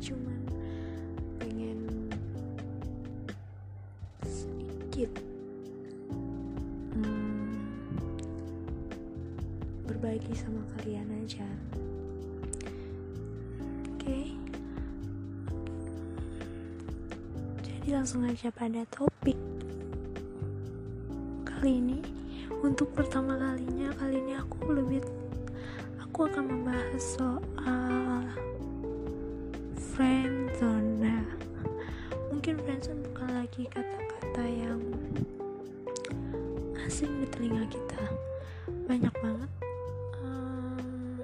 cuman pengen sedikit hmm, berbagi sama kalian aja oke okay. jadi langsung aja pada topik kali ini untuk pertama kalinya kali ini aku lebih aku akan membahas soal friendzone. Nah mungkin friendzone bukan lagi kata-kata yang asing di telinga kita. Banyak banget um,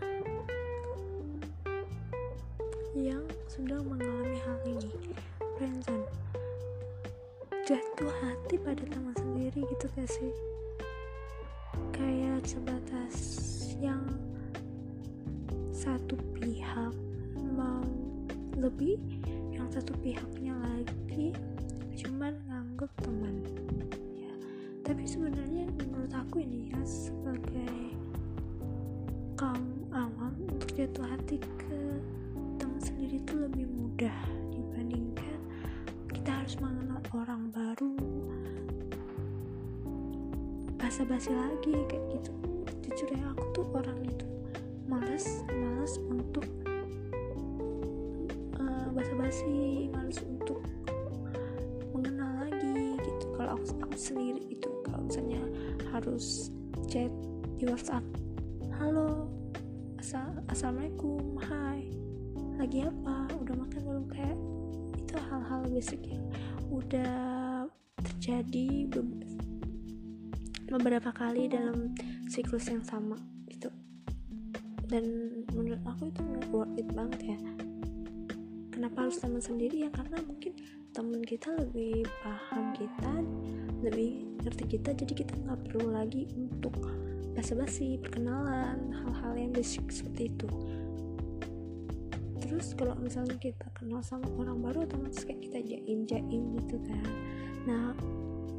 yang sedang mengalami hal ini. Friendzone. Jatuh hati pada teman sendiri gitu gak sih? Kayak sebatas yang satu pihak mau lebih yang satu pihaknya lagi cuman nganggep teman. Ya tapi sebenarnya menurut aku ini ya sebagai kaum awam untuk jatuh hati ke teman sendiri itu lebih mudah dibandingkan kita harus mengenal orang baru basa-basi lagi kayak gitu. Jujur ya aku tuh orang itu males males untuk basa-basi males untuk mengenal lagi gitu. Kalau aku, aku sendiri itu kalau misalnya harus chat di WhatsApp halo asal assalamualaikum hai lagi apa? Udah makan belum kayak itu hal-hal basic yang udah terjadi beberapa kali dalam siklus yang sama dan menurut aku itu worth it banget ya kenapa harus teman sendiri? Ya karena mungkin teman kita lebih paham kita lebih ngerti kita jadi kita nggak perlu lagi untuk basa-basi perkenalan hal-hal yang basic seperti itu. Terus kalau misalnya kita kenal sama orang baru otomatis kayak kita jaim jaim gitu kan. Nah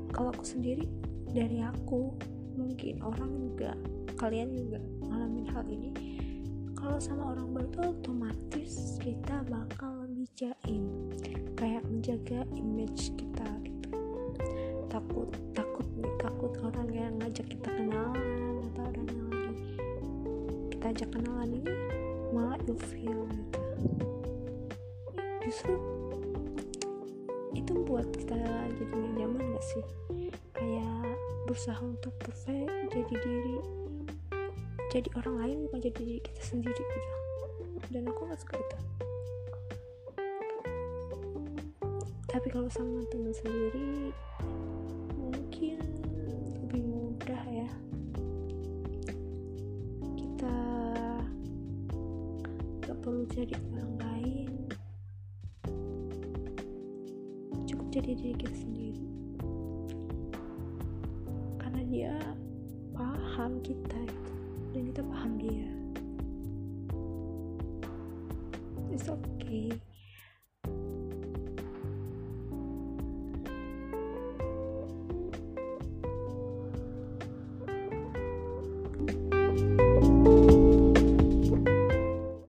kalau aku sendiri dari aku mungkin orang juga kalian juga ngalamin hal ini kalau sama orang baru tuh otomatis kita bakal jaim kayak menjaga image kita gitu. Takut takut nih takut orang yang ngajak kita kenalan atau orang yang lagi kita ajak kenalan ini malah feel gitu. Justru itu buat kita jadi nyaman gak sih? Kayak berusaha untuk perfect jadi diri jadi orang lain bukan jadi diri kita sendiri gitu. Dan aku gak suka itu tapi kalau sama teman sendiri mungkin lebih mudah ya. Kita gak perlu jadi orang lain. Cukup jadi diri kita sendiri. Karena dia paham kita gitu dan kita paham dia. It's okay